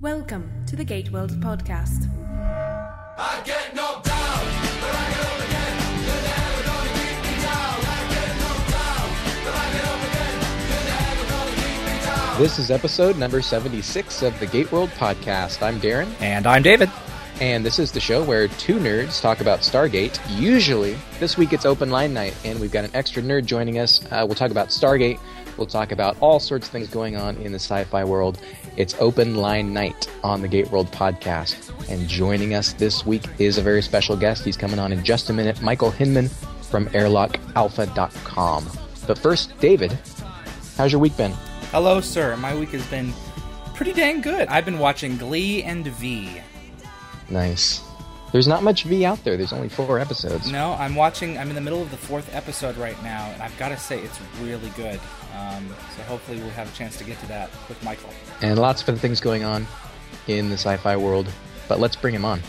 Welcome to the Gate World podcast. I get knocked down, but I get up again. You're never gonna keep me down. I get knocked down, but I get up again. You're never gonna keep me down. This is episode number 76 of the Gate World podcast. I'm Darren, And I'm David. and this is the show where two nerds talk about Stargate. Usually, this week it's open line night, and we've got an extra nerd joining us. Uh, we'll talk about Stargate. We'll talk about all sorts of things going on in the sci fi world. It's open line night on the Gate World podcast. And joining us this week is a very special guest. He's coming on in just a minute Michael Hinman from airlockalpha.com. But first, David, how's your week been? Hello, sir. My week has been pretty dang good. I've been watching Glee and V. Nice. There's not much V out there. There's only four episodes. No, I'm watching. I'm in the middle of the fourth episode right now, and I've got to say it's really good. Um, so hopefully we'll have a chance to get to that with Michael. And lots of other things going on in the sci fi world. But let's bring him on.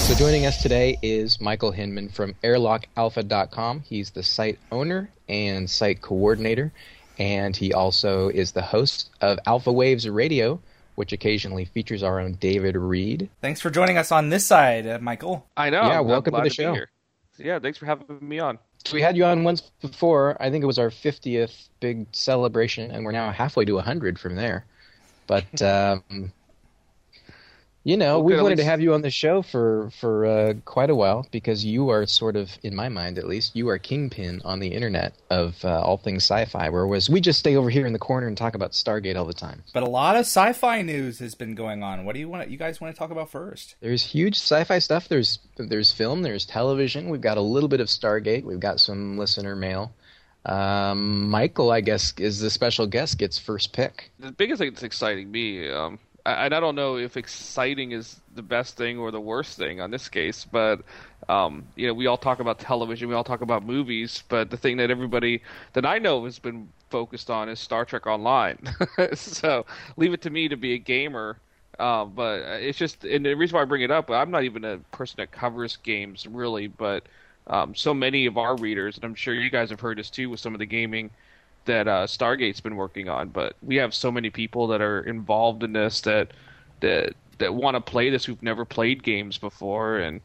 So joining us today is Michael Hinman from airlockalpha.com. He's the site owner and site coordinator, and he also is the host of Alpha Waves Radio, which occasionally features our own David Reed. Thanks for joining us on this side, uh, Michael. I know. Yeah, I'm welcome to the be show. here. Yeah, thanks for having me on. We had you on once before. I think it was our 50th big celebration, and we're now halfway to 100 from there. But um, you know, Well, we've good, at wanted to have you on the show for for uh, quite a while because you are sort of, in my mind at least, you are kingpin on the internet of uh, all things sci-fi. Whereas we just stay over here in the corner and talk about Stargate all the time. But a lot of sci-fi news has been going on. What do you want? You guys want to talk about first? There's huge sci-fi stuff. There's there's film. There's television. We've got a little bit of Stargate. We've got some listener mail. Um, Michael, I guess, is the special guest. Gets first pick. The biggest thing that's exciting me, um, I- and I don't know if exciting is the best thing or the worst thing on this case, but um, you know, we all talk about television, we all talk about movies, but the thing that everybody that I know has been focused on is Star Trek Online. so leave it to me to be a gamer. Uh, but it's just, and the reason why I bring it up, I'm not even a person that covers games really, but um, so many of our readers, and I'm sure you guys have heard this too with some of the gaming that uh, Stargate's been working on. But we have so many people that are involved in this that that that want to play this who've never played games before, and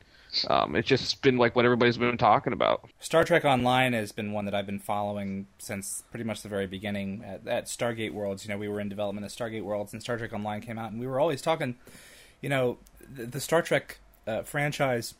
um, it's just been like what everybody's been talking about. Star Trek Online has been one that I've been following since pretty much the very beginning at, at Stargate Worlds. You know, we were in development of Stargate Worlds, and Star Trek Online came out, and we were always talking. You know, the, the Star Trek uh, franchise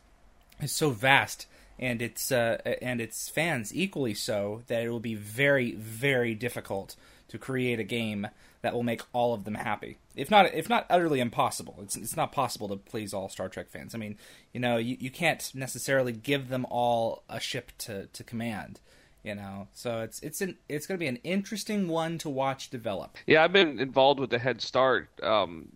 is so vast, and its uh, and its fans equally so that it will be very, very difficult to create a game that will make all of them happy. If not, if not utterly impossible. It's it's not possible to please all Star Trek fans. I mean, you know, you, you can't necessarily give them all a ship to, to command. You know, so it's it's an it's going to be an interesting one to watch develop. Yeah, I've been involved with the Head Start. Um,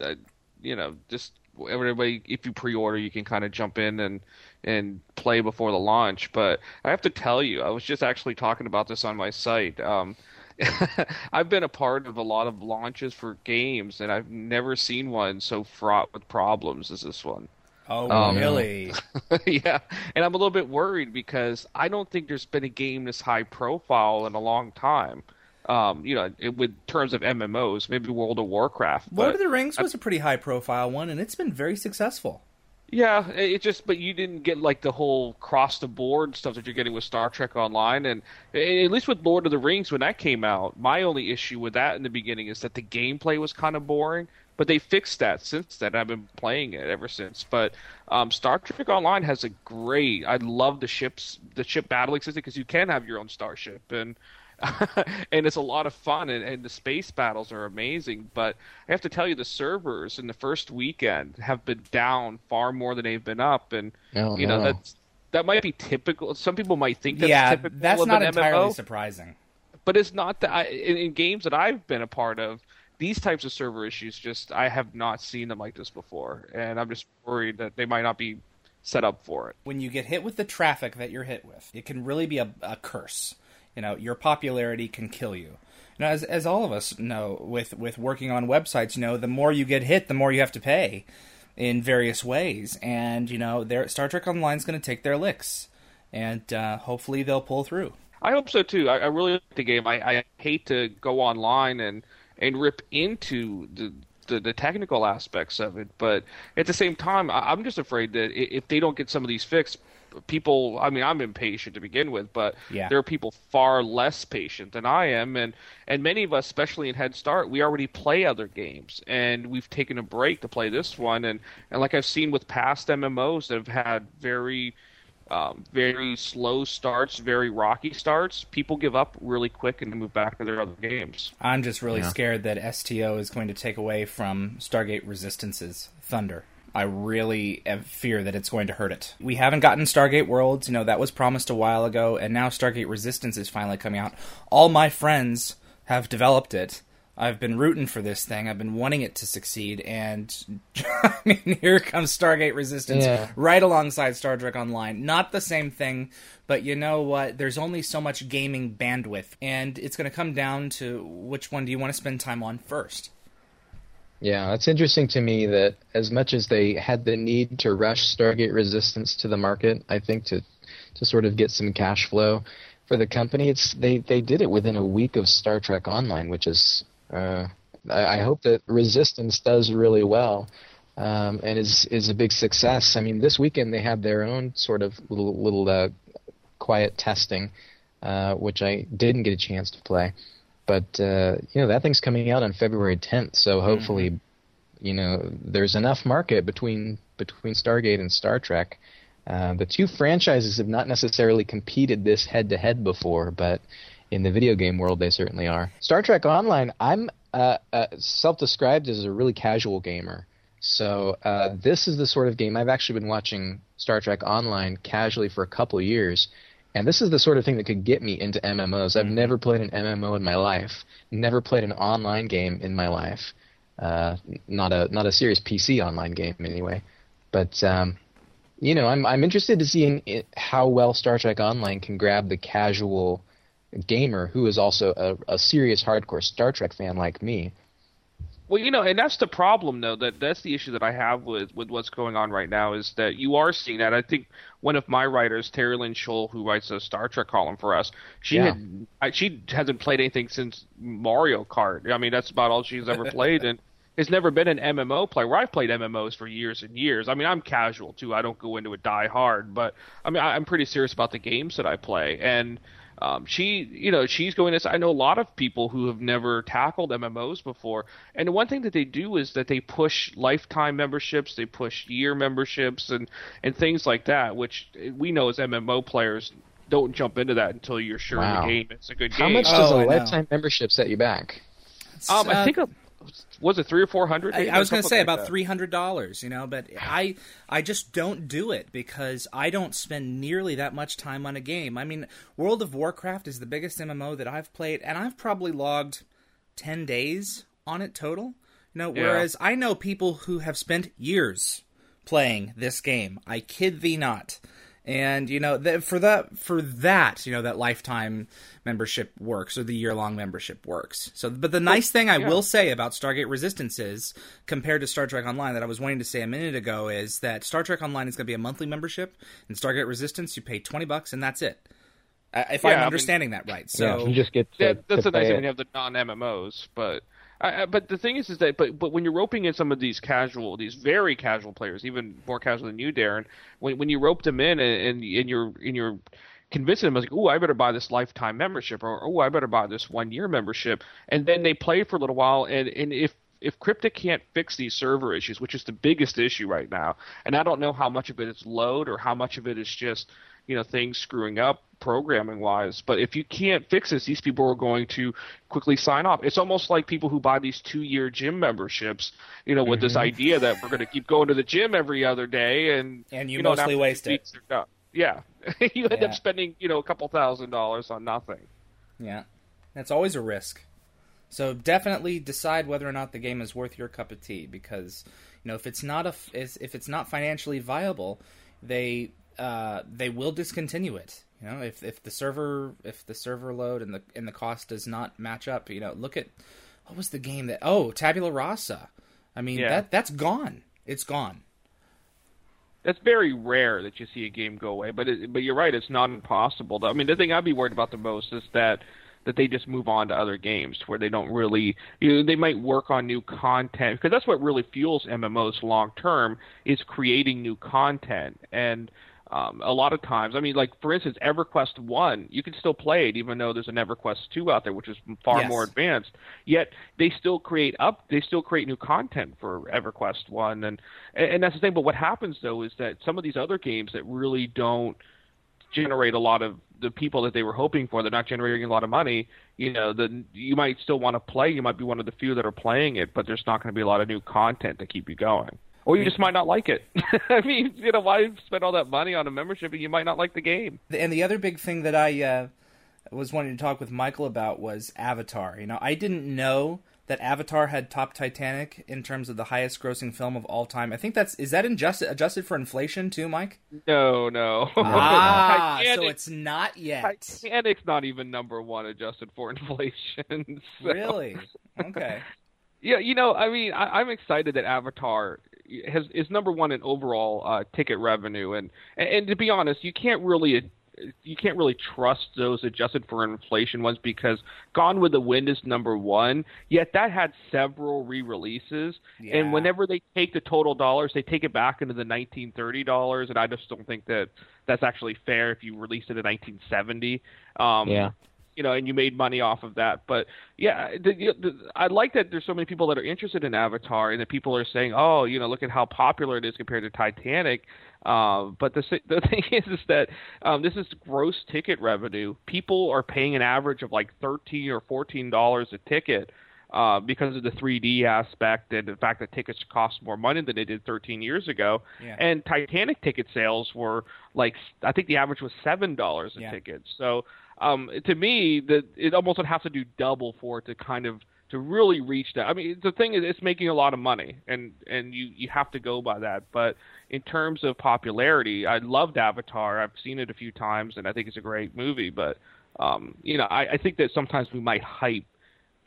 uh, you know, just everybody, if you pre-order, you can kind of jump in and and play before the launch. But I have to tell you, I was just actually talking about this on my site. Um, I've been a part of a lot of launches for games, and I've never seen one so fraught with problems as this one. Oh, Um, really? yeah, and I'm a little bit worried because I don't think there's been a game this high profile in a long time. Um, you know, it, with terms of MMOs, maybe World of Warcraft. Lord of the Rings was a pretty high profile one, and it's been very successful. Yeah, it just but you didn't get like the whole cross the board stuff that you're getting with Star Trek Online, and at least with Lord of the Rings when that came out, my only issue with that in the beginning is that the gameplay was kind of boring. But they fixed that since then. I've been playing it ever since. But um, Star Trek Online has a great. I love the ships, the ship battling system because you can have your own starship and. and it's a lot of fun, and, and the space battles are amazing. But I have to tell you, the servers in the first weekend have been down far more than they've been up, and Oh, you know no. that's that might be typical. Some people might think that's yeah, typical that's of not an entirely MMO, surprising. but it's not that. I, in, in games that I've been a part of, these types of server issues just I have not seen them like this before, and I'm just worried that they might not be set up for it. when you get hit with the traffic that you're hit with, it can really be a, a curse. You know, your popularity can kill you. Now, as as all of us know, with with working on websites, you know, the more you get hit, the more you have to pay in various ways. And you know, their Star Trek Online's going to take their licks, and uh, hopefully they'll pull through. I hope so too. I, I really like the game. I, I hate to go online and and rip into the the, technical aspects of it. But at the same time, I, I'm just afraid that if they don't get some of these fixed, people. I mean, I'm impatient to begin with, but Yeah. there are people far less patient than I am, and and many of us, especially in Head Start, we already play other games, and we've taken a break to play this one, and and like I've seen with past MMOs that have had very um, very slow starts, very rocky starts, people give up really quick and move back to their other games. I'm just really Yeah. scared that STO is going to take away from Stargate Resistance's thunder. I really fear that it's going to hurt it. We haven't gotten Stargate Worlds, you know, that was promised a while ago, and now Stargate Resistance is finally coming out. All my friends have developed it. I've been rooting for this thing. I've been wanting it to succeed, and I mean, here comes Stargate Resistance Yeah. right alongside Star Trek Online. Not the same thing, but you know what? There's only so much gaming bandwidth, and it's going to come down to which one do you want to spend time on first. Yeah, it's interesting to me that as much as they had the need to rush Stargate Resistance to the market, I think to to sort of get some cash flow for the company, it's they they did it within a week of Star Trek Online, which is uh, I, I hope that Resistance does really well um, and is is a big success. I mean, this weekend they had their own sort of little little uh, quiet testing, uh, which I didn't get a chance to play. But uh, you know that thing's coming out on February 10th, so hopefully, you know, there's enough market between between Stargate and Star Trek. Uh, the two franchises have not necessarily competed this head to head before, but in the video game world, they certainly are. Star Trek Online, I'm uh, uh, self-described as a really casual gamer. So uh, this is the sort of game I've actually been watching Star Trek Online casually for a couple years, and this is the sort of thing that could get me into MMOs. I've never played an MMO in my life, never played an online game in my life, uh, not a not a serious PC online game anyway. But um, you know, I'm I'm interested to see in, in how well Star Trek Online can grab the casual gamer who is also a, a serious hardcore Star Trek fan like me. Well, you know, and that's the problem, though. That that's the issue that I have with with what's going on right now is that you are seeing that. I think one of my writers, Terry Lynn Scholl, who writes a Star Trek column for us, she Yeah. had she hasn't played anything since Mario Kart. I mean, that's about all she's ever played, and has never been an MMO player. Where I've played MMOs for years and years. I mean, I'm casual too. I don't go into it die hard, but I mean, I, I'm pretty serious about the games that I play, and um, she, you know, she's going to. I know a lot of people who have never tackled MMOs before, and the one thing that they do is that they push lifetime memberships, they push year memberships, and and things like that, which we know as MMO players don't jump into that until you're sure Wow. the game is a good How game. How much does Oh, I a know. lifetime membership set you back? um, I Uh, think a, was it three or four hundred? I, I was going to say like about three hundred dollars, you know, but I I just don't do it because I don't spend nearly that much time on a game. I mean, World of Warcraft is the biggest MMO that I've played, and I've probably logged ten days on it total. You know, Yeah. whereas I know people who have spent years playing this game. I kid thee not. And you know that for that for that you know that lifetime membership works or the year long membership works. So, but the nice thing I yeah. will say about Stargate Resistance is, compared to Star Trek Online, that I was wanting to say a minute ago, is that Star Trek Online is going to be a monthly membership, and Stargate Resistance you pay twenty bucks and that's it. Uh, if Yeah, I I'm mean- understanding that right, so yeah, you just get to, Yeah, that's to the nice thing when you have the non MMOs, but I, I, but the thing is, is that but but when you're roping in some of these casual, these very casual players, even more casual than you, Darren, when when you rope them in and and, and you're you're convincing them like, oh, I better buy this lifetime membership, or oh, I better buy this one year membership, and then they play for a little while, and and if if Cryptic can't fix these server issues, which is the biggest issue right now, and I don't know how much of it is load or how much of it is just you know things screwing up programming wise, but if you can't fix this, these people are going to quickly sign off. It's almost like people who buy these two year gym memberships, you know, with this idea that we're going to keep going to the gym every other day, and And you know, mostly waste it. weeks, they're done. Yeah, you end Yeah. up spending you know a couple thousand dollars on nothing. Yeah, that's always a risk. So definitely decide whether or not the game is worth your cup of tea because you know if it's not a if it's not financially viable, they uh, they will discontinue it. You know if if the server if the server load and the and the cost does not match up, you know look at what was the game that oh Tabula Rasa. I mean Yeah. that that's gone. It's gone. That's very rare that you see a game go away, but it, but you're right, it's not impossible. I mean, the thing I'd be worried about the most is that that they just move on to other games where they don't really you know they might work on new content because that's what really fuels MMOs long term is creating new content and um, a lot of times, I mean, like for instance, EverQuest One, you can still play it even though there's an EverQuest Two out there, which is far Yes. more advanced. Yet they still create up, they still create new content for EverQuest One, and and that's the thing. But what happens though is that some of these other games that really don't generate a lot of the people that they were hoping for. They're not generating a lot of money. You know, the you might still want to play. You might be one of the few that are playing it, but there's not going to be a lot of new content to keep you going. Or you just might not like it. I mean, you know, why spend all that money on a membership and you might not like the game? And the other big thing that I uh, was wanting to talk with Michael about was Avatar. You know, I didn't know that Avatar had topped Titanic in terms of the highest grossing film of all time. I think that's is that adjusted adjusted for inflation too, Mike? No, no. Ah, so it's not yet. Titanic's not even number one adjusted for inflation. so- Really? Okay. Yeah, you know, I mean, I'm excited that Avatar has is number one in overall uh, ticket revenue, and, and and to be honest, you can't really you can't really trust those adjusted for inflation ones because Gone with the Wind is number one. Yet that had several re-releases, Yeah. and whenever they take the total dollars, they take it back into the 1930 dollars, and I just don't think that that's actually fair if you released it in 1970. Um, Yeah. You know, and you made money off of that. But yeah, the, the, I like that there's so many people that are interested in Avatar, and that people are saying, "Oh, you know, look at how popular it is compared to Titanic." Uh, but the the thing is, is that um, this is gross ticket revenue. People are paying an average of like thirteen or fourteen dollars a ticket. Uh, because of the 3D aspect and the fact that tickets cost more money than they did 13 years ago, Yeah. and Titanic ticket sales were like I think the average was seven dollars a Yeah. ticket. So um, to me, that it almost would have to do double for it to kind of to really reach that. I mean, the thing is, it's making a lot of money, and and you you have to go by that. But in terms of popularity, I loved Avatar. I've seen it a few times, and I think it's a great movie. But um, you know, I, I think that sometimes we might hype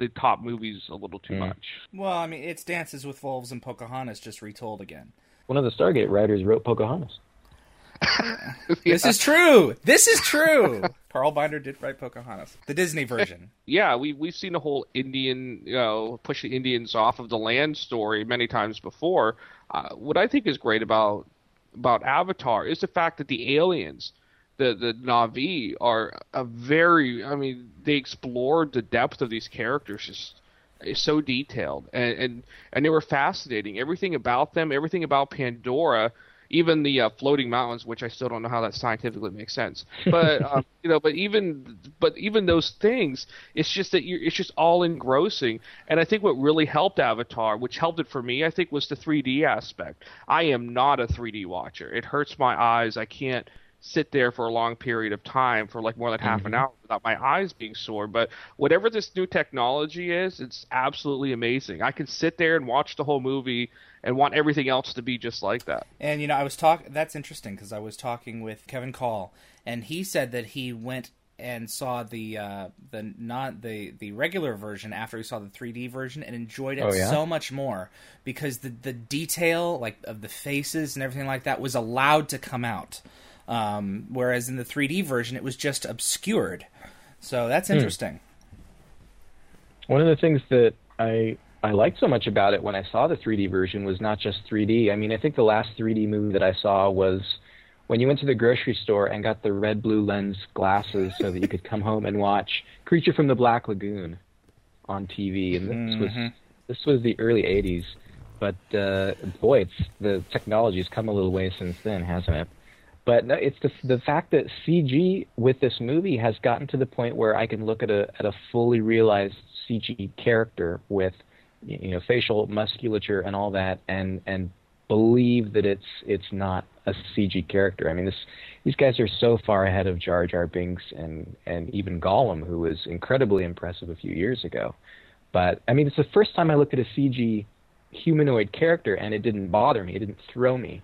the top movies a little too much. Well, I mean, it's Dances with Wolves and Pocahontas just retold again. One of the Stargate writers wrote Pocahontas. This is true. This is true. Carl Binder did write Pocahontas, the Disney version. yeah, we we've seen the whole Indian, you know, push the Indians off of the land story many times before. Uh, what I think is great about about Avatar is the fact that the aliens, the the Na'vi, are a very. I mean, they explored the depth of these characters just so detailed and, and and they were fascinating. Everything about them, everything about Pandora, even the uh, floating mountains, which I still don't know how that scientifically makes sense. But um, you know, but even but even those things, it's just that you're, it's just all engrossing. And I think what really helped Avatar, which helped it for me, I think, was the 3D aspect. I am not a 3D watcher. It hurts my eyes. I can't sit there for a long period of time for like more than half an hour without my eyes being sore. But whatever this new technology is, it's absolutely amazing. I can sit there and watch the whole movie and want everything else to be just like that. And you know, I was talk. That's interesting because I was talking with Kevin Call, and he said that he went and saw the uh, the not the the regular version after he saw the 3D version and enjoyed it Oh, yeah? so much more because the the detail like of the faces and everything like that was allowed to come out, um, whereas in the 3D version it was just obscured. So that's interesting. One of the things that I I liked so much about it when I saw the 3D version was not just 3D. I mean, I think the last 3D movie that I saw was when you went to the grocery store and got the red blue lens glasses so that you could come home and watch Creature from the Black Lagoon on TV. And this was this was the early 80s. But uh, boy, it's the technology's come a little way since then, hasn't it? But no, it's the the fact that CG with this movie has gotten to the point where I can look at a at a fully realized CG character with you know facial musculature and all that, and and believe that it's it's not a CG character. I mean, this these guys are so far ahead of Jar Jar Binks and and even Gollum, who was incredibly impressive a few years ago. But I mean, it's the first time I looked at a CG humanoid character and it didn't bother me. It didn't throw me.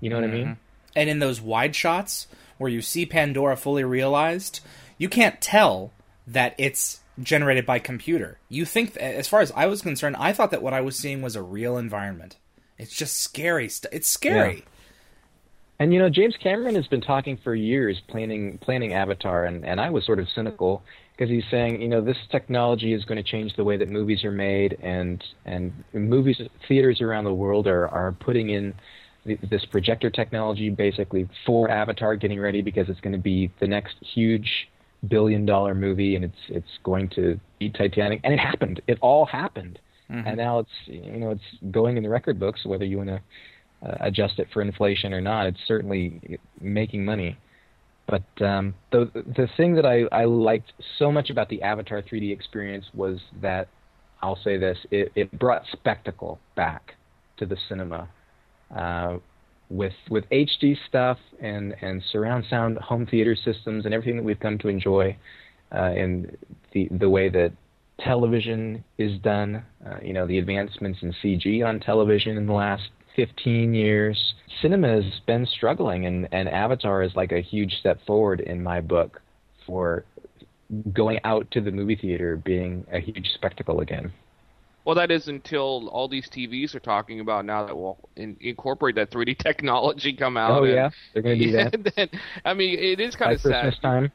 You know what I mm-hmm. mean? And in those wide shots where you see Pandora fully realized, you can't tell that it's generated by computer. You think, as far as I was concerned, I thought that what I was seeing was a real environment. It's just scary. It's scary. And you know, James Cameron has been talking for years planning planning Avatar, and, and I was sort of cynical. because he's saying, you know, this technology is going to change the way that movies are made, and and movies theaters around the world are are putting in th- this projector technology basically for Avatar, getting ready because it's going to be the next huge billion dollar movie, and it's it's going to be Titanic, and it happened. It all happened, and now it's you know it's going in the record books, whether you want to uh, adjust it for inflation or not. It's certainly making money. But um, the the thing that I, I liked so much about the Avatar 3D experience was that I'll say this: it, it brought spectacle back to the cinema. Uh, with with HD stuff and and surround sound home theater systems and everything that we've come to enjoy, uh, and the the way that television is done, uh, you know, the advancements in CG on television in the last 15 years, cinema has been struggling, and and Avatar is like a huge step forward in my book for going out to the movie theater being a huge spectacle again. Well, that is until all these TVs are talking about now that will in, incorporate that 3D technology come out. Oh and- yeah, they're going to do that then, I mean, it is kind of sad. Time.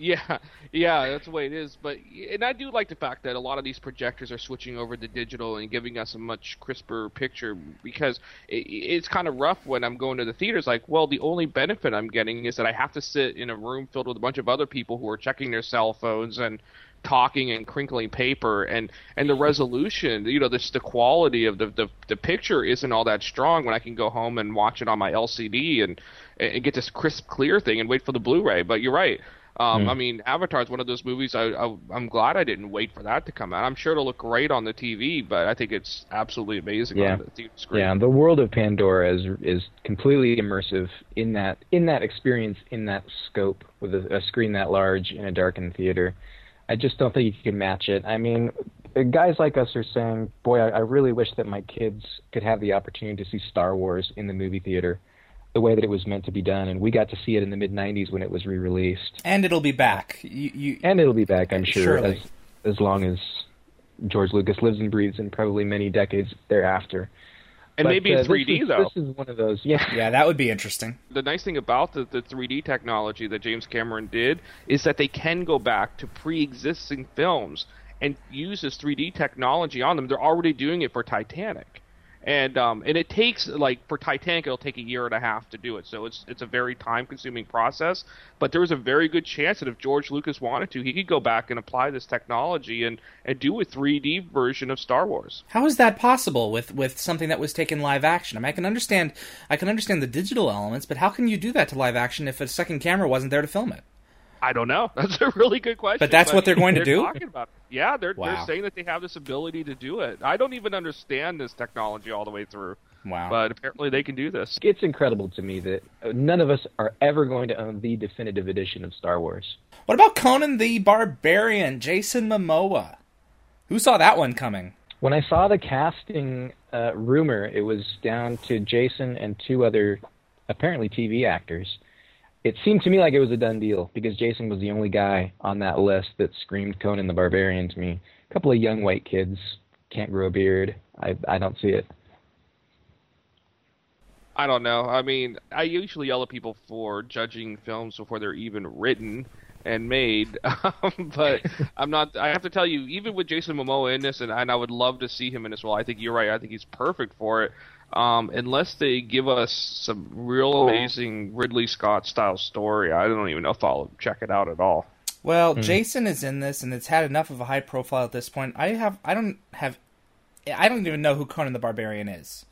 Yeah, yeah, that's the way it is. But and I do like the fact that a lot of these projectors are switching over to digital and giving us a much crisper picture because it, it's kind of rough when I'm going to the theaters. Like, well, the only benefit I'm getting is that I have to sit in a room filled with a bunch of other people who are checking their cell phones and talking and crinkling paper and and the resolution you know this the quality of the, the the picture isn't all that strong when I can go home and watch it on my LCD and and get this crisp clear thing and wait for the Blu-ray but you're right um, I mean, Avatar is one of those movies. I, I I'm glad I didn't wait for that to come out. I'm sure it'll look great on the TV, but I think it's absolutely amazing Yeah. on the theater screen. Yeah, the world of Pandora is is completely immersive in that in that experience in that scope with a, a screen that large in a darkened theater. I just don't think you can match it. I mean, guys like us are saying, "Boy, I, I really wish that my kids could have the opportunity to see Star Wars in the movie theater." The way that it was meant to be done, and we got to see it in the mid '90s when it was re-released, And it'll be back. You, you, and it'll be back, I'm sure, Surely. as as long as George Lucas lives and breathes, and probably many decades thereafter. And But, maybe in uh, 3D is- though. This is one of those, yeah. yeah, that would be interesting. the nice thing about the, the 3D technology that James Cameron did is that they can go back to pre-existing films and use this 3D technology on them. They're already doing it for Titanic. And um, and it takes like for Titanic it'll take a year and a half to do it. So it's it's a very time consuming process, but there's a very good chance that if George Lucas wanted to, he could go back and apply this technology and, and do a 3D version of Star Wars. How is that possible with with something that was taken live action? I mean, I can understand I can understand the digital elements, but how can you do that to live action if a second camera wasn't there to film it? I don't know. That's a really good question. But that's what they're going to do? Talking about it. Yeah, they're Wow. they're saying that they have this ability to do it. I don't even understand this technology all the way through, Wow. but apparently they can do this. It's incredible to me that none of us are ever going to own the definitive edition of Star Wars. what about Conan the Barbarian, Jason Momoa? Who saw that one coming? When I saw the casting uh, rumor, it was down to Jason and two other apparently TV actors. It seemed to me like it was a done deal because Jason was the only guy on that list that screamed Conan the Barbarian to me. A couple of young white kids can't grow a beard. I I don't see it. I don't know. I mean, I usually yell at people for judging films before they're even written and made, um, but I'm not. I have to tell you, even with Jason Momoa in this, and, and I would love to see him in this role. I think you're right. I think he's perfect for it. Um, unless they give us some real amazing Ridley Scott style story, I don't even know if I'll check it out at all. Well, Jason is in this, and it's had enough of a high profile at this point. I have, I don't have, I don't even know who Conan the Barbarian is.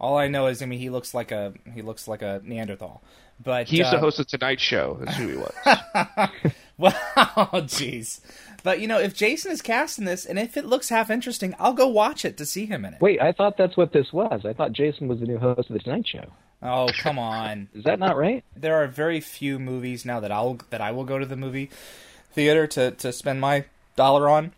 All I know is, I mean, he looks like a he looks like a Neanderthal. But He used uh, to host the Tonight Show. That's who he was. Wow, jeez. But you know, if Jason is casting this, and if it looks half interesting, I'll go watch it to see him in it. Wait, I thought that's what this was. I thought Jason was the new host of the Tonight Show. Oh, come on. Is that not right? there are very few movies now that I'll that I will go to the movie theater to to spend my dollar on,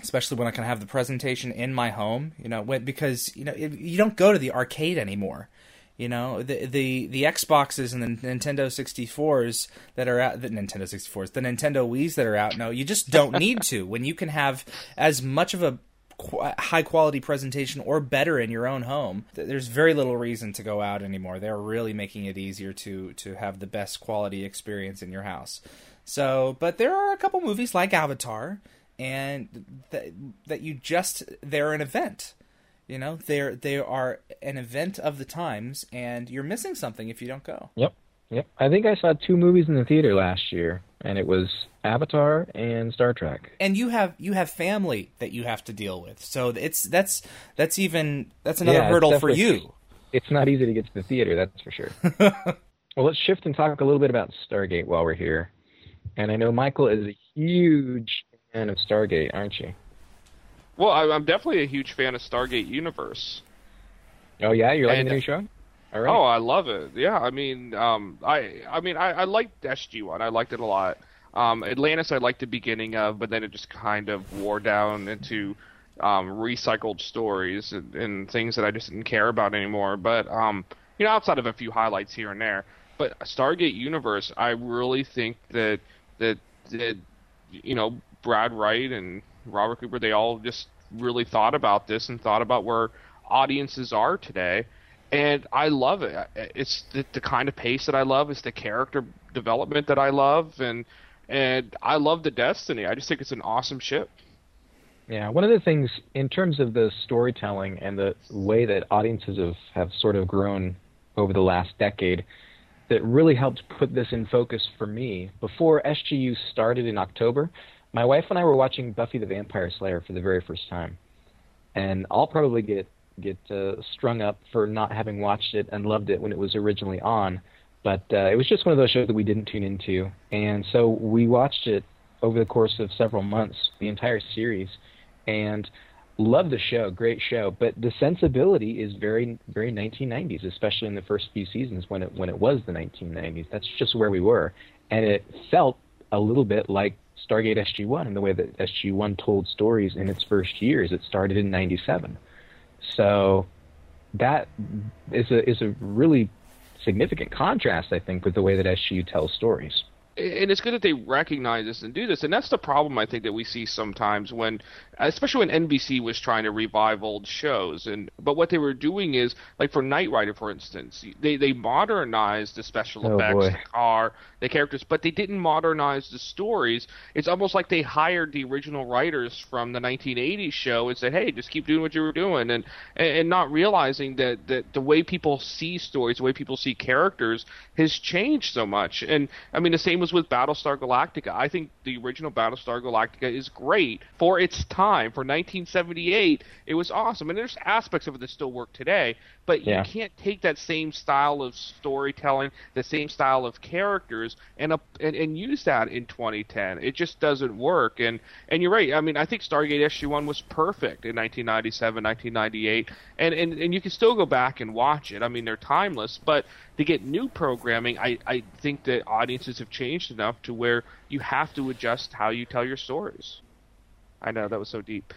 especially when I can have the presentation in my home. You know, when, because you know it, you don't go to the arcade anymore. You know, the the the Xboxes and the Nintendo 64s that are out, the Nintendo 64s, the Nintendo Wii's that are out. No, you just don't need to when you can have as much of a high quality presentation or better in your own home. There's very little reason to go out anymore. They're really making it easier to to have the best quality experience in your house. So, but there are a couple movies like Avatar, and that that you just they're an event. You know, they're they are an event of the times, and you're missing something if you don't go. Yep. Yep. I think I saw two movies in the theater last year, and it was Avatar and Star Trek. And you have you have family that you have to deal with, so it's that's that's even that's another Yeah, hurdle for you. It's not easy to get to the theater, that's for sure. well, let's shift and talk a little bit about Stargate while we're here. And I know Michael is a huge fan of Stargate, aren't you? Well, I, I'm definitely a huge fan of Stargate Universe. Oh yeah, you're liking And- the new show? All right. Oh, I love it. Yeah, I mean, um, I, I mean, I, I liked SG One. I liked it a lot. Um, Atlantis, I liked the beginning of, but then it just kind of wore down into um, recycled stories and, and things that I just didn't care about anymore. But um, you know, outside of a few highlights here and there, but Stargate Universe, I really think that that that you know Brad Wright and Robert Cooper, they all just really thought about this and thought about where audiences are today and I love it. It's the, the kind of pace that I love. It's the character development that I love, and and I love the Destiny. I just think it's an awesome ship. Yeah, one of the things in terms of the storytelling and the way that audiences have, have sort of grown over the last decade that really helped put this in focus for me. Before SGU started in October, my wife and I were watching Buffy the Vampire Slayer for the very first time. And I'll probably get get uh, strung up for not having watched it and loved it when it was originally on, but uh, it was just one of those shows that we didn't tune into. And so we watched it over the course of several months, the entire series, and loved the show. Great show, but the sensibility is very, very 1990s, especially in the first few seasons when it when it was the 1990s. That's just where we were, and it felt a little bit like Stargate SG-1 and the way that SG-1 told stories in its first years. It started in '97, so that is a is a really significant contrast, I think, with the way that SGU tells stories. And it's good that they recognize this and do this. And that's the problem i think that we see sometimes when especially when nbc was trying to revive old shows. And but what they were doing is like for knight rider for instance they they modernized the special Oh, effects boy. the car the characters but they didn't modernize the stories. It's almost like they hired the original writers from the 1980s show and said hey just keep doing what you were doing and and, and not realizing that that the way people see stories the way people see characters has changed so much. And i mean the same was with battlestar galactica. I think the original battlestar galactica is great for its time. For 1978 it was awesome. And there's aspects of it that still work today but Yeah. you can't take that same style of storytelling the same style of characters and and, and use that in 2010 it just doesn't work. And and you're right. I mean i think stargate sg1 was perfect in 1997 1998 and and, and you can still go back and watch it. I mean they're timeless but to get new programming i i think that audiences have changed enough to where you have to adjust how you tell your stories i know that was so deep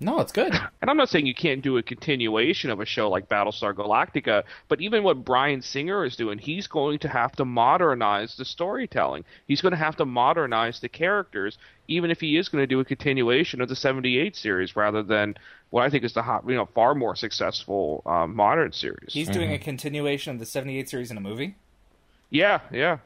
No, it's good. and I'm not saying you can't do a continuation of a show like Battlestar Galactica, but even what Bryan Singer is doing, he's going to have to modernize the storytelling. He's going to have to modernize the characters, even if he is going to do a continuation of the 78 series rather than what I think is the hot, you know, far more successful um, modern series. He's doing a continuation of the '78 series in a movie. yeah, yeah.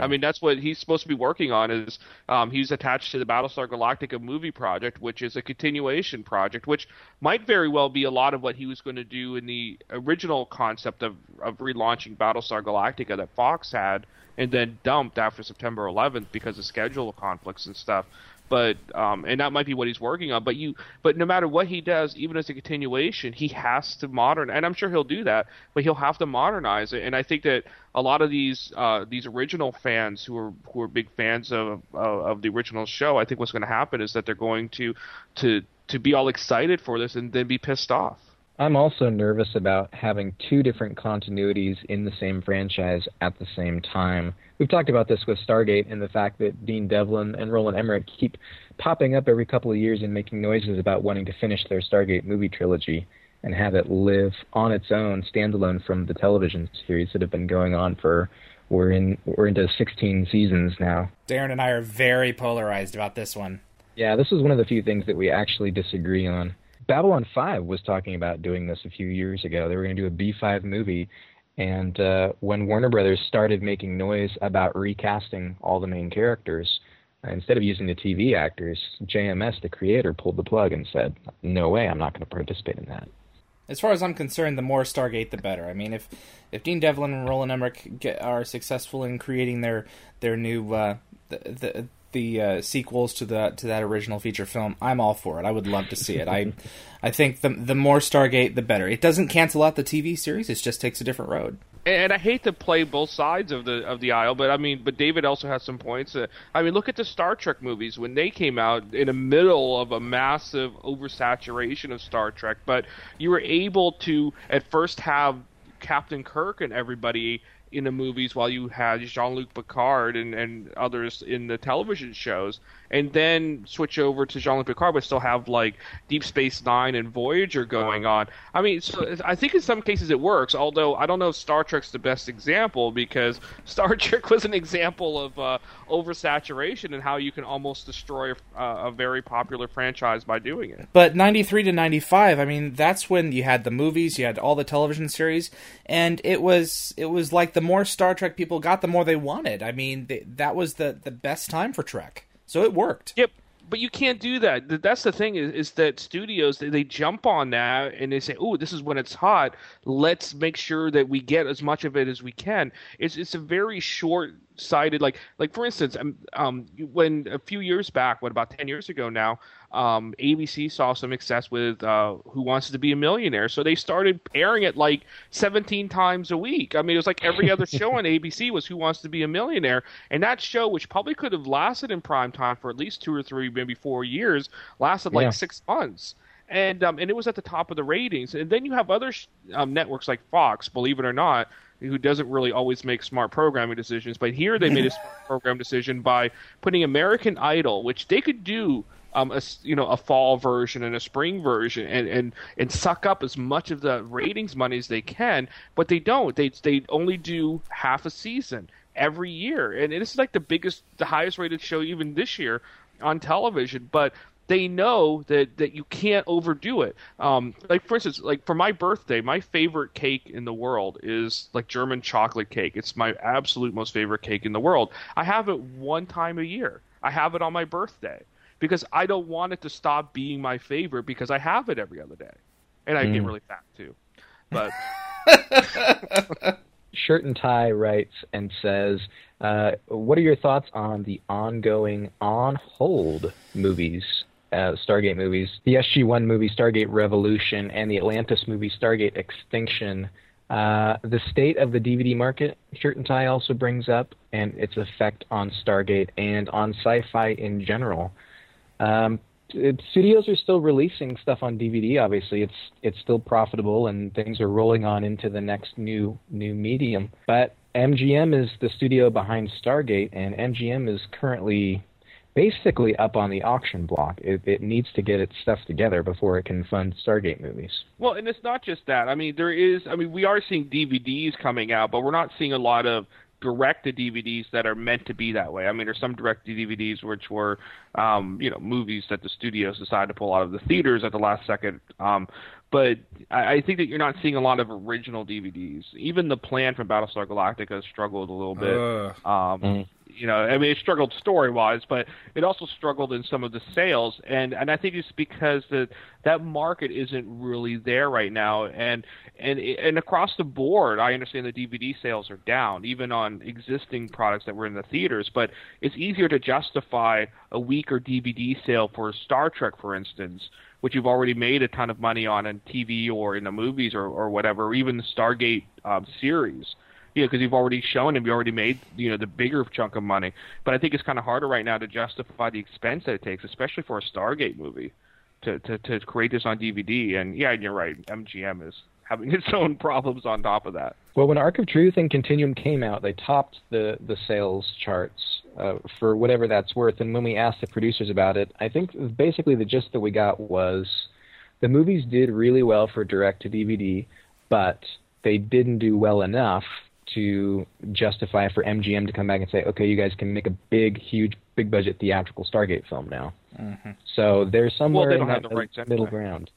I mean, that's what he's supposed to be working on. Is um, he's attached to the Battlestar Galactica movie project, which is a continuation project, which might very well be a lot of what he was going to do in the original concept of of relaunching Battlestar Galactica that Fox had, and then dumped after September 11th because of schedule conflicts and stuff. But um, and that might be what he's working on. But you, but no matter what he does, even as a continuation, he has to modern, and I'm sure he'll do that. But he'll have to modernize it. And I think that a lot of these uh, these original fans who are who are big fans of uh, of the original show, I think what's going to happen is that they're going to to to be all excited for this and then be pissed off. I'm also nervous about having two different continuities in the same franchise at the same time. We've talked about this with Stargate and the fact that Dean Devlin and Roland Emmerich keep popping up every couple of years and making noises about wanting to finish their Stargate movie trilogy and have it live on its own, standalone from the television series that have been going on for we're in we're into 16 seasons now. Darren and I are very polarized about this one. Yeah, this is one of the few things that we actually disagree on. Babylon 5 was talking about doing this a few years ago. They were going to do a B5 movie, And uh, when Warner Brothers started making noise about recasting all the main characters, uh, instead of using the TV actors, JMS, the creator, pulled the plug and said, "No way, I'm not going to participate in that." As far as I'm concerned, the more Stargate, the better. I mean, if if Dean Devlin and Roland Emmerich get, are successful in creating their their new uh, the the, the uh, sequels to the to that original feature film, I'm all for it. I would love to see it. I I think the the more Stargate, the better. It doesn't cancel out the TV series; it just takes a different road. And, I hate to play both sides of the of the aisle, but I mean, but David also has some points. Uh, I mean, look at the Star Trek movies when they came out in the middle of a massive oversaturation of Star Trek, but you were able to at first have Captain Kirk and everybody in the movies while you had Jean-Luc Picard and, and others in the television shows and then switch over to Jean-Luc Picard but still have like Deep Space 9 and Voyager going on. I mean, so I think in some cases it works, although I don't know if Star Trek's the best example because Star Trek was an example of uh, oversaturation and how you can almost destroy a, a very popular franchise by doing it. But 93 to 95, I mean, that's when you had the movies, you had all the television series, and it was it was like the more Star Trek people got, the more they wanted. I mean, they, that was the the best time for Trek. So it worked. Yep. But you can't do that. That's the thing is, is that studios they, they jump on that and they say, "Oh, this is when it's hot. Let's make sure that we get as much of it as we can." It's it's a very short sighted. Like like for instance, um, um, when a few years back, what about ten years ago now, um, ABC saw some success with uh, Who Wants to Be a Millionaire, so they started airing it like 17 times a week. I mean, it was like every other show on ABC was Who Wants to Be a Millionaire, and that show, which probably could have lasted in prime time for at least two or three, maybe four years, lasted like Yeah. six months. And um, and it was at the top of the ratings. And then you have other sh- um, networks like Fox, believe it or not, who doesn't really always make smart programming decisions. But here they made a smart program decision by putting American Idol, which they could do um, a you know a fall version and a spring version and, and and suck up as much of the ratings money as they can, but they don't. They they only do half a season every year, and this is like the biggest, the highest rated show even this year on television. But they know that that you can't overdo it. Um, like for instance, like for my birthday, my favorite cake in the world is like German chocolate cake. It's my absolute most favorite cake in the world. I have it one time a year. I have it on my birthday because I don't want it to stop being my favorite because I have it every other day, and I get really fat too. But Shirt and Tie writes and says, uh, "What are your thoughts on the ongoing on hold movies, uh, Stargate movies, the SG-1 movie Stargate Revolution, and the Atlantis movie Stargate Extinction? Uh, the state of the DVD market, Shirt and Tie also brings up, and its effect on Stargate and on sci-fi in general." Um, it, studios are still releasing stuff on DVD. Obviously, it's it's still profitable, and things are rolling on into the next new new medium. But MGM is the studio behind Stargate, and MGM is currently basically up on the auction block. It, it needs to get its stuff together before it can fund Stargate movies. Well, and it's not just that. I mean, there is. I mean, we are seeing DVDs coming out, but we're not seeing a lot of direct to DVDs that are meant to be that way. I mean, there's some direct to DVDs which were, um, you know, movies that the studios decided to pull out of the theaters at the last second. Um, but I, I think that you're not seeing a lot of original DVDs. Even the plan from Battlestar Galactica struggled a little bit. Ugh. Um, You know, I mean, it struggled story wise, but it also struggled in some of the sales, and and I think it's because that that market isn't really there right now, and and and across the board, I understand the DVD sales are down, even on existing products that were in the theaters. But it's easier to justify a weaker DVD sale for Star Trek, for instance, which you've already made a ton of money on in TV or in the movies or or whatever, or even the Stargate um, series you know, because you've already shown him, you already made, you know, the bigger chunk of money. But I think it's kind of harder right now to justify the expense that it takes, especially for a Stargate movie, to to, to create this on DVD. And yeah, you're right, MGM is having its own problems on top of that. Well, when Ark of Truth and Continuum came out, they topped the the sales charts uh, for whatever that's worth. And when we asked the producers about it, I think basically the gist that we got was the movies did really well for direct to DVD, but they didn't do well enough to justify for MGM to come back and say, okay, you guys can make a big, huge, big budget theatrical Stargate film now. So there's somewhere they in don't have that the rights middle ground.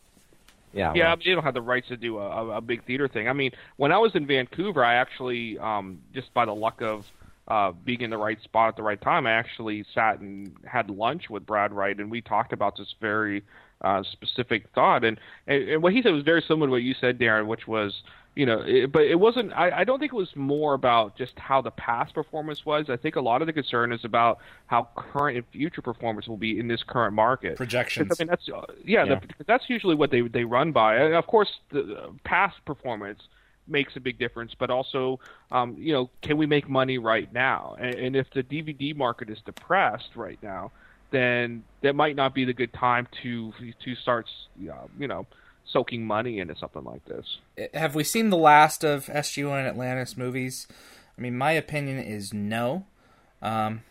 Yeah. Yeah, well, I mean, they don't have the rights to do a, a, a big theater thing. I mean, when I was in Vancouver, I actually, um, just by the luck of uh, being in the right spot at the right time, I actually sat and had lunch with Brad Wright, and we talked about this very uh, specific thought. And, and, and what he said was very similar to what you said, Darren, which was, you know, it, but it wasn't. I, I don't think it was more about just how the past performance was. I think a lot of the concern is about how current and future performance will be in this current market. Projections. I mean, that's yeah, Yeah. The, that's usually what they they run by. And of course, the uh, past performance makes a big difference, but also, um, you know, can we make money right now? And, and if the DVD market is depressed right now, then that might not be the good time to to start, uh, you know, soaking money into something like this. have we seen the last of SG1 and Atlantis movies? I mean, my opinion is no. Um,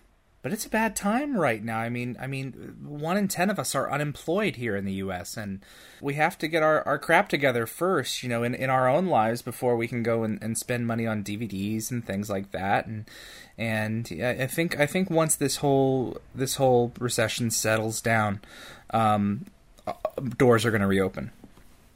but it's a bad time right now. I mean, I mean, one in ten of us are unemployed here in the U.S., and we have to get our, our crap together first, you know, in, in our own lives before we can go and, and spend money on DVDs and things like that. And and I think I think once this whole this whole recession settles down, um, uh, doors are going to reopen.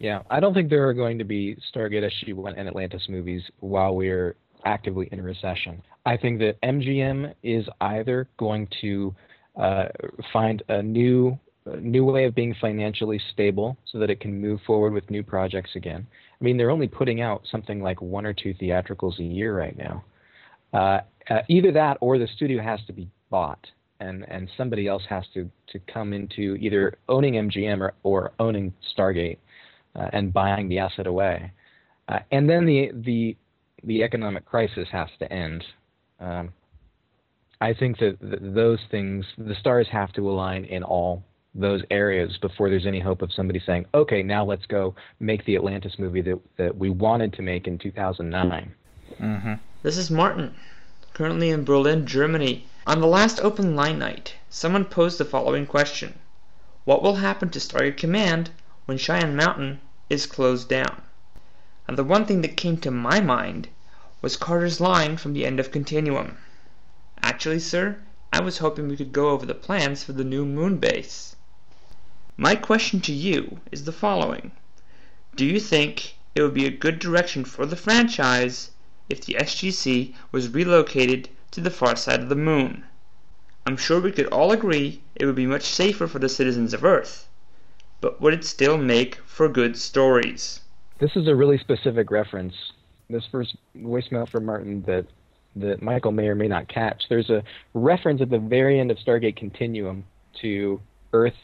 Yeah, I don't think there are going to be Stargate SG-1 and Atlantis movies while we're actively in recession. I think that MGM is either going to uh, find a new a new way of being financially stable so that it can move forward with new projects again. I mean, they're only putting out something like one or two theatricals a year right now. Uh, uh, either that or the studio has to be bought and, and somebody else has to, to come into either owning MGM or, or owning Stargate uh, and buying the asset away. Uh, and then the, the, the economic crisis has to end. Um, I think that th- those things, the stars have to align in all those areas before there's any hope of somebody saying, okay, now let's go make the Atlantis movie that, that we wanted to make in 2009. This is Martin, currently in Berlin, Germany. On the last open line night, someone posed the following question What will happen to Stargate Command when Cheyenne Mountain is closed down? And the one thing that came to my mind was Carter's line from the end of Continuum. Actually, sir, I was hoping we could go over the plans for the new moon base. My question to you is the following Do you think it would be a good direction for the franchise if the SGC was relocated to the far side of the moon? I'm sure we could all agree it would be much safer for the citizens of Earth, but would it still make for good stories? This is a really specific reference. This first voicemail from Martin that that Michael may or may not catch. There's a reference at the very end of Stargate Continuum to Earth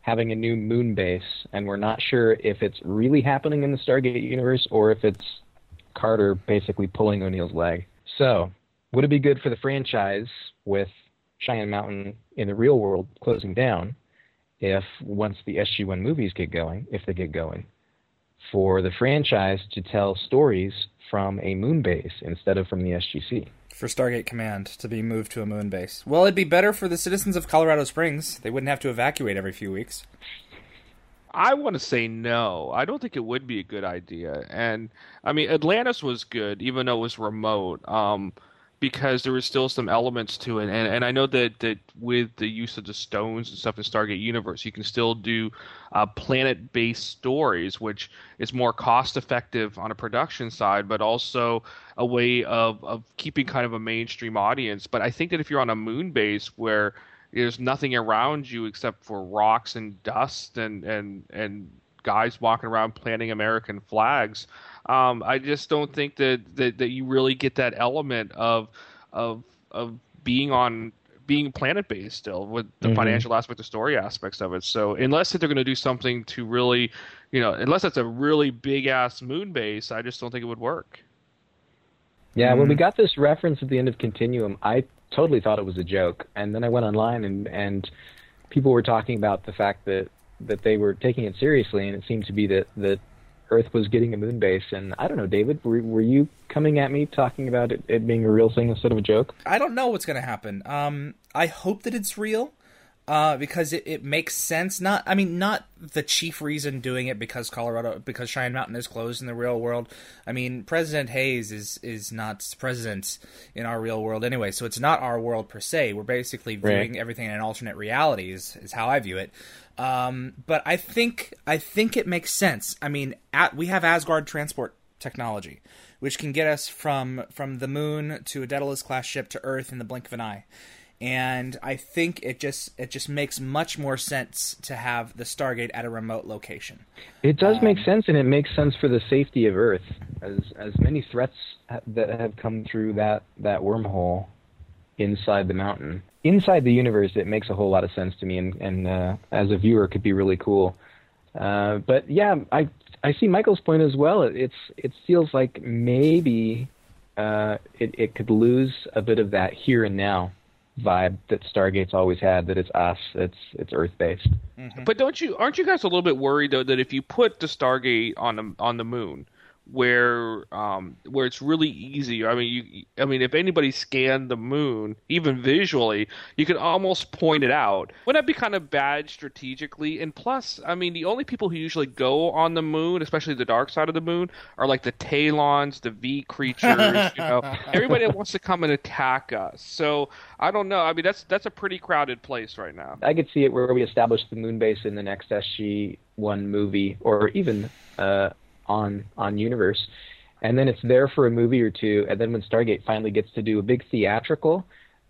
having a new moon base, and we're not sure if it's really happening in the Stargate universe or if it's Carter basically pulling O'Neill's leg. So, would it be good for the franchise with Cheyenne Mountain in the real world closing down if once the SG1 movies get going, if they get going, for the franchise to tell stories from a moon base instead of from the SGC. for Stargate Command to be moved to a moon base. Well, it'd be better for the citizens of Colorado Springs. They wouldn't have to evacuate every few weeks. I want to say no. I don't think it would be a good idea. And I mean, Atlantis was good, even though it was remote, um, because there was still some elements to it. And and I know that that with the use of the stones and stuff in Stargate Universe, you can still do uh, planet-based stories, which is more cost-effective on a production side, but also a way of of keeping kind of a mainstream audience. But I think that if you're on a moon base where there's nothing around you except for rocks and dust and and and guys walking around planting American flags. Um, I just don't think that, that that you really get that element of of of being on being planet based still with the Mhm. financial aspect, the story aspects of it. So unless they're going to do something to really, you know, unless it's a really big ass moon base, I just don't think it would work. Yeah, when we got this reference at the end of Continuum, I totally thought it was a joke, and then I went online and and people were talking about the fact that that they were taking it seriously, and it seemed to be that that Earth was getting a moon base. And I don't know, David, were were you coming at me talking about it, it being a real thing instead of a joke? I don't know what's going to happen. Um, I hope that it's real. uh, because it, it makes sense. Not, I mean, not the chief reason doing it because Colorado, because Cheyenne Mountain is closed in the real world. I mean, President Hayes is is not president in our real world anyway, so it's not our world per se. We're basically viewing Right. everything in an alternate reality. Is, is how I view it. Um, but I think I think it makes sense. I mean, at, we have Asgard transport technology, which can get us from from the moon to a Daedalus class ship to Earth in the blink of an eye. And I think it just it just makes much more sense to have the Stargate at a remote location. It does Um, make sense, and it makes sense for the safety of Earth, as as many threats ha- that have come through that that wormhole inside the mountain, inside the universe. It makes a whole lot of sense to me, and and uh, as a viewer, could be really cool. Uh, but yeah, I I see Michael's point as well. It, it's it feels like maybe uh, it it could lose a bit of that here and now vibe that Stargate's always had. That it's us, it's it's Earth based. But don't you aren't you guys a little bit worried though that if you put the Stargate on the on the moon, where um where it's really easy. I mean, you I mean, if anybody scanned the moon, even visually, you could almost point it out. Wouldn't that be kind of bad strategically? And plus, I mean, the only people who usually go on the moon, especially the dark side of the moon, are like the Taelons, the V creatures. you know, everybody that wants to come and attack us. So I don't know. I mean, that's that's a pretty crowded place right now. I could see it where we establish the moon base in the next SG One movie, or even uh, on on Universe, and then it's there for a movie or two, and then when Stargate finally gets to do a big theatrical,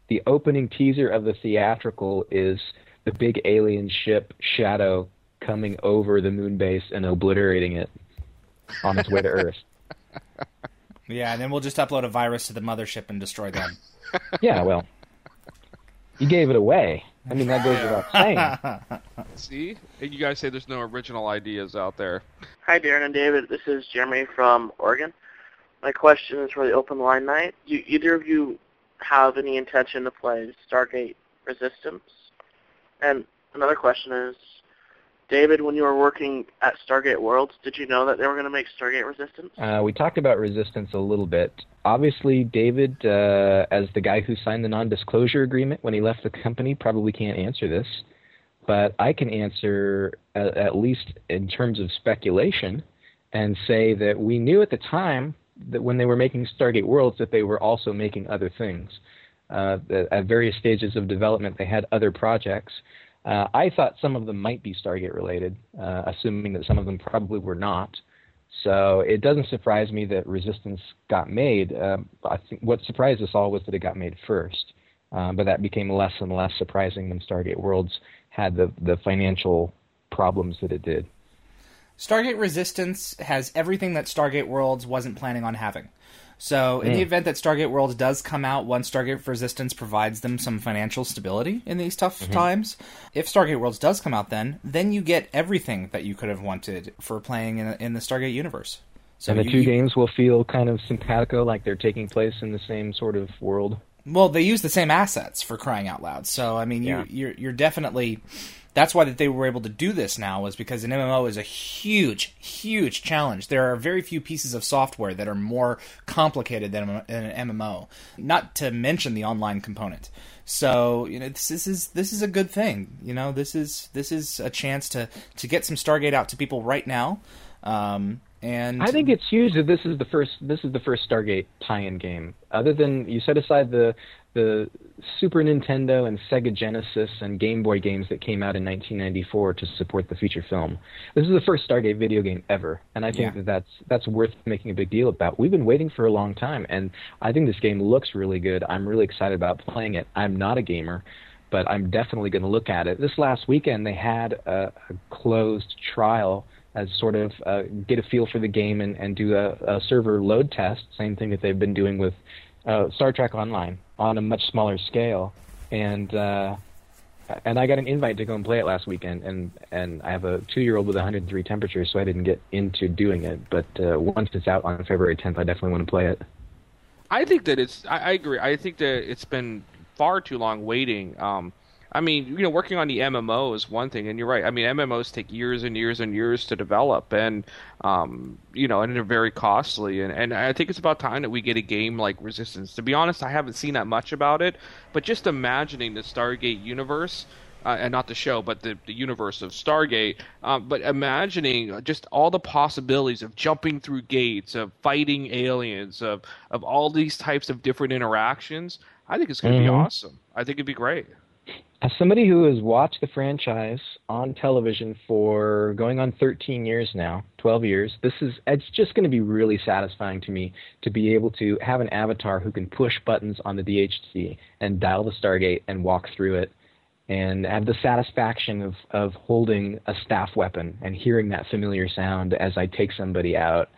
the opening teaser of the theatrical is the big alien ship Shadow coming over the moon base and obliterating it on its way to Earth. Yeah, and then we'll just upload a virus to the mothership and destroy them. Yeah, well, you gave it away. I mean, that goes without saying. See, and you guys say there's no original ideas out there. Hi, Darren and David. This is Jeremy from Oregon. My question is for the open line night. Do either of you have any intention to play Stargate Resistance? And another question is, David, when you were working at Stargate Worlds, did you know that they were going to make Stargate Resistance? Uh, we talked about resistance a little bit. Obviously, David, uh, as the guy who signed the non-disclosure agreement when he left the company, probably can't answer this. But I can answer at, at least in terms of speculation, and say that we knew at the time that when they were making Stargate Worlds that they were also making other things. Uh, at various stages of development, they had other projects. Uh, I thought some of them might be Stargate related, uh, assuming that some of them probably were not. So it doesn't surprise me that Resistance got made. Um, I think what surprised us all was that it got made first, um, but that became less and less surprising when Stargate Worlds had the the financial problems that it did. Stargate Resistance has everything that Stargate Worlds wasn't planning on having. So, in the hmm. event that Stargate Worlds does come out once Stargate Resistance provides them some financial stability in these tough mm-hmm. times, if Stargate Worlds does come out then, then you get everything that you could have wanted for playing in, in the Stargate universe. So and the you- two you- games will feel kind of simpatico, like they're taking place in the same sort of world. Well, they use the same assets for crying out loud. So I mean, Yeah. you, you're you're definitely. That's why that they were able to do this now is because an MMO is a huge, huge challenge. There are very few pieces of software that are more complicated than than an MMO. Not to mention the online component. So you know this, this is this is a good thing. You know this is this is a chance to to get some Stargate out to people right now. Um, and I think it's huge that this is the first this is the first Stargate tie-in game. Other than you set aside the the Super Nintendo and Sega Genesis and Game Boy games that came out in 1994 to support the feature film. This is the first Stargate video game ever, and I think Yeah. that that's that's worth making a big deal about. We've been waiting for a long time, and I think this game looks really good. I'm really excited about playing it. I'm not a gamer, but I'm definitely going to look at it. This last weekend they had a, a closed trial as sort of uh, get a feel for the game and, and do a, a server load test. Same thing that they've been doing with uh, Star Trek Online on a much smaller scale. And uh, and I got an invite to go and play it last weekend, and and I have a two-year-old with 103 temperature, so I didn't get into doing it. But uh, once it's out on February 10th, I definitely want to play it. I think that it's. I, I agree. I think that it's been far too long waiting. Um, I mean, you know, working on the MMO is one thing, and you're right. I mean, MMOs take years and years and years to develop, and um, you know, and they're very costly. And, and I think it's about time that we get a game like Resistance. To be honest, I haven't seen that much about it, but just imagining the Stargate universe. uh, and not the show, but the, the universe of Stargate. Um, but imagining just all the possibilities of jumping through gates, of fighting aliens, of of all these types of different interactions, I think it's going to Mhm. be awesome. I think it'd be great. As somebody who has watched the franchise on television for going on 13 years now, 12 years, this is it's just going to be really satisfying to me to be able to have an avatar who can push buttons on the DHD and dial the Stargate and walk through it and have the satisfaction of of holding a staff weapon and hearing that familiar sound as I take somebody out.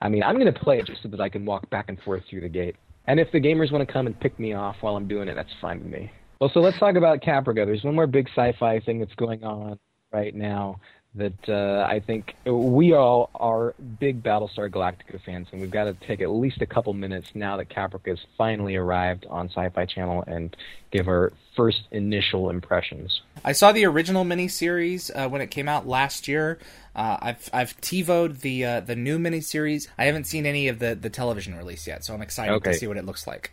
I mean, I'm going to play it just so that I can walk back and forth through the gate. And if the gamers want to come and pick me off while I'm doing it, that's fine with me. Well, so let's talk about Caprica. There's one more big sci-fi thing that's going on right now that uh, I think we all are big Battlestar Galactica fans, and we've got to take at least a couple minutes now that Caprica has finally arrived on Sci-Fi Channel and give our first initial impressions. I saw the original miniseries uh, when it came out last year. Uh, I've I've TiVoed the uh, the new miniseries. I haven't seen any of the, the television release yet, so I'm excited Okay. to see what it looks like.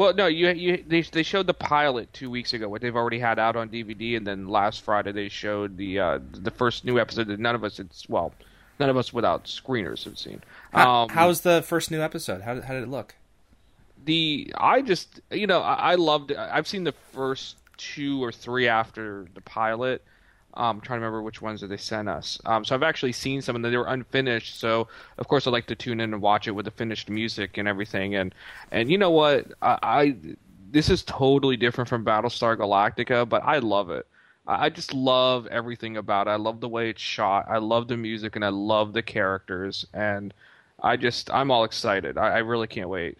Well, no, you, you they they showed the pilot two weeks ago, what they've already had out on DVD, and then last Friday they showed the uh, the first new episode that none of us had well, none of us without screeners have seen. How, Um, how's the first new episode? How, did- how did it look? the I just you know I, I loved it. I've seen the first two or three after the pilot. Um, I'm trying to remember which ones that they sent us. Um, so I've actually seen some, and they were unfinished. So of course I like to tune in and watch it with the finished music and everything. And and you know what? I, I this is totally different from Battlestar Galactica, but I love it. I I just love everything about it. I love the way it's shot. I love the music, and I love the characters. And I just I'm all excited. I, I really can't wait.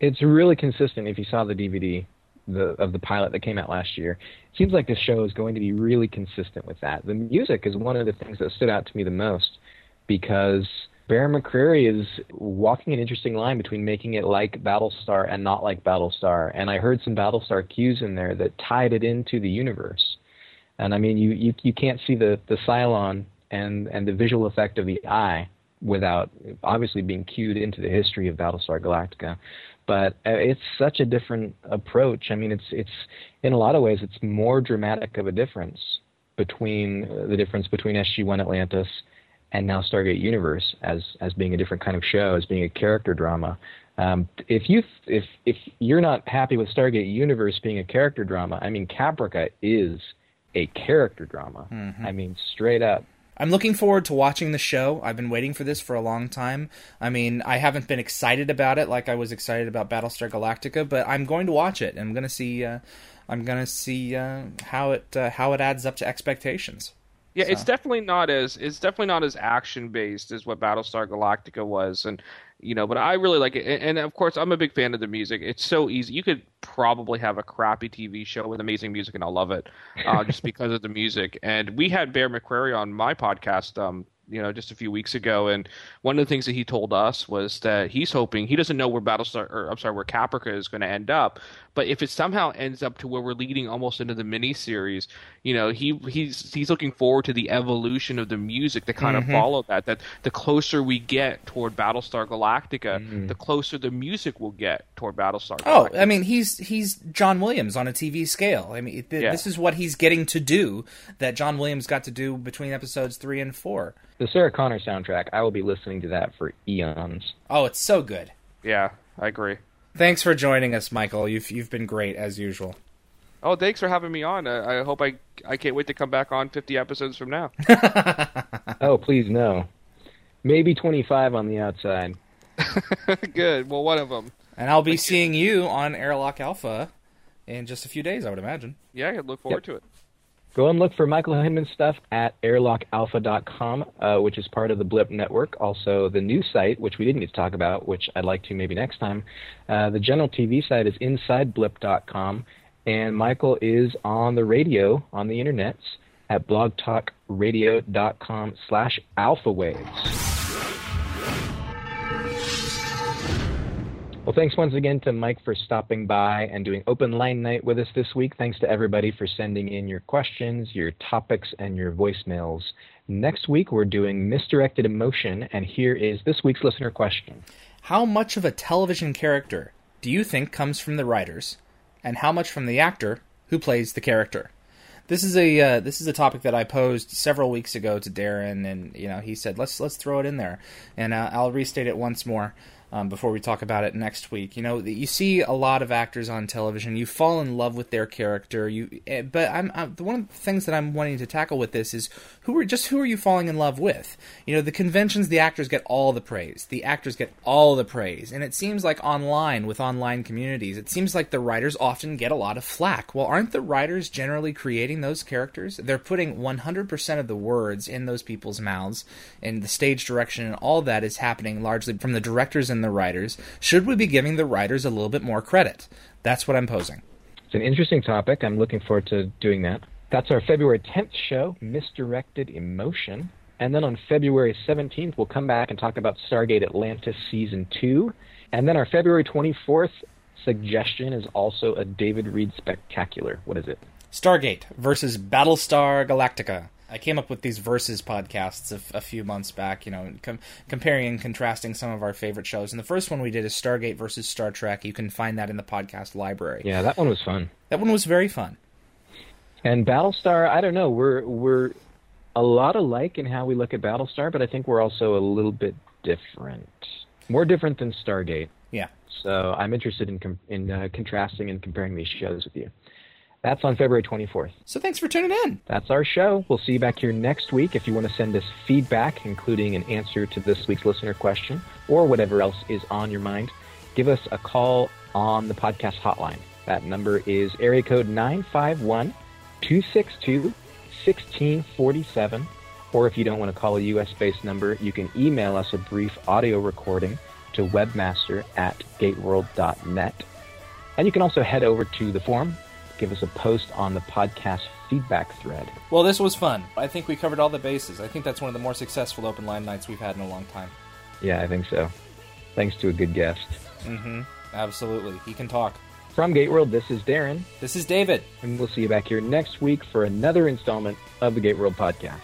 It's really consistent. If you saw the DVD the, of the pilot that came out last year, it seems like this show is going to be really consistent with that. The music is one of the things that stood out to me the most because Bear McCreary is walking an interesting line between making it like Battlestar and not like Battlestar. And I heard some Battlestar cues in there that tied it into the universe. And I mean, you, you, you can't see the, the Cylon and, and the visual effect of the eye without obviously being cued into the history of Battlestar Galactica but uh, it's such a different approach. I mean, it's it's in a lot of ways it's more dramatic of a difference between uh, the difference between SG-1 Atlantis and now Stargate Universe as as being a different kind of show, as being a character drama. Um, if you if if you're not happy with Stargate Universe being a character drama, I mean, Caprica is a character drama. I mean, straight up. I'm looking forward to watching the show. I've been waiting for this for a long time. I mean, I haven't been excited about it like I was excited about Battlestar Galactica, but I'm going to watch it. I'm going to see. Uh, I'm going to see uh, how it uh, how it adds up to expectations. Yeah, it's definitely not as it's definitely not as action based as what Battlestar Galactica was, and you know, but I really like it. And, of course, I'm a big fan of the music. It's so easy. You could probably have a crappy TV show with amazing music, and I'll love it, uh, just because of the music. And we had Bear McCreary on my podcast. Um, you know, just a few weeks ago, and one of the things that he told us was that he's hoping he doesn't know where Battlestar, or I'm sorry, where Caprica is going to end up, but if it somehow ends up to where we're leading almost into the miniseries, you know, he he's he's looking forward to the evolution of the music to kind of mm-hmm. follow that. That the closer we get toward Battlestar Galactica, mm-hmm. the closer the music will get toward Battlestar. Oh, I mean, he's he's John Williams on a TV scale. I mean, th- Yeah. this is what he's getting to do that John Williams got to do between episodes three and four. The Sarah Connor soundtrack, I will be listening to that for eons. Oh, it's so good. yeah, I agree. Thanks for joining us, Michael. You've you've been great as usual. Oh, thanks for having me on. I, I hope I I can't wait to come back on 50 episodes from now. Oh, please no. Maybe 25 on the outside. Good. Well, one of them. And I'll be seeing you on Airlock Alpha in just a few days, I would imagine. Yeah, I look forward to it. Go and look for Michael Hinman's stuff at airlockalpha.com, uh, which is part of the Blip Network. Also, the new site, which we didn't get to talk about, which I'd like to maybe next time. Uh, the general TV site is insideblip.com, and Michael is on the radio, on the internets, at blogtalkradio.com slash alphawaves. Well, thanks once again to Mike for stopping by and doing open line night with us this week. Thanks to everybody for sending in your questions, your topics, and your voicemails. Next week, we're doing misdirected emotion, and here is this week's listener question. How much of a television character do you think comes from the writers, and how much from the actor who plays the character. This is a uh, this is a topic that I posed several weeks ago to Darren, and you know he said let's let's throw it in there, and uh, I'll restate it once more um, before we talk about it next week. You know, you see a lot of actors on television. You fall in love with their character. You, eh, but I'm, I'm one of the things that I'm wanting to tackle with this is who are just who are you falling in love with? You know, the conventions, the actors get all the praise. The actors get all the praise, and it seems like online with online communities, it seems like the writers often get a lot of flack. Well, aren't the writers generally creating those characters? They're putting 100% of the words in those people's mouths, and the stage direction and all that is happening largely from the directors and the writers. Should we be giving the writers a little bit more credit? That's what I'm posing. It's an interesting topic. I'm looking forward to doing that. That's our February 10th show, Misdirected Emotion. And then on February 17th, we'll come back and talk about Stargate Atlantis Season 2. And then our February 24th suggestion is also a David Read spectacular. What is it? Stargate versus Battlestar Galactica. I came up with these versus podcasts a, a few months back, you know, com- comparing and contrasting some of our favorite shows. And the first one we did is Stargate versus Star Trek. You can find that in the podcast library. Yeah, that one was fun. That one was very fun. And Battlestar, I don't know, we're we're a lot alike in how we look at Battlestar, but I think we're also a little bit different. More different than Stargate. Yeah. So I'm interested in com- in uh, contrasting and comparing these shows with you. That's on February 24th. So thanks for tuning in. That's our show. We'll see you back here next week. If you want to send us feedback, including an answer to this week's listener question or whatever else is on your mind, give us a call on the podcast hotline. That number is area code 951 262 1647. Or if you don't want to call a US based number, you can email us a brief audio recording to webmaster at gateworld.net. And you can also head over to the forum, give us a post on the podcast feedback thread. Well, this was fun. I think we covered all the bases. I think that's one of the more successful open line nights we've had in a long time. Yeah, I think so. Thanks to a good guest. Mm-hmm. Absolutely. He can talk. From Gateworld, this is Darren, This is David. and we'll see you back here next week for another installment of the Gateworld podcast.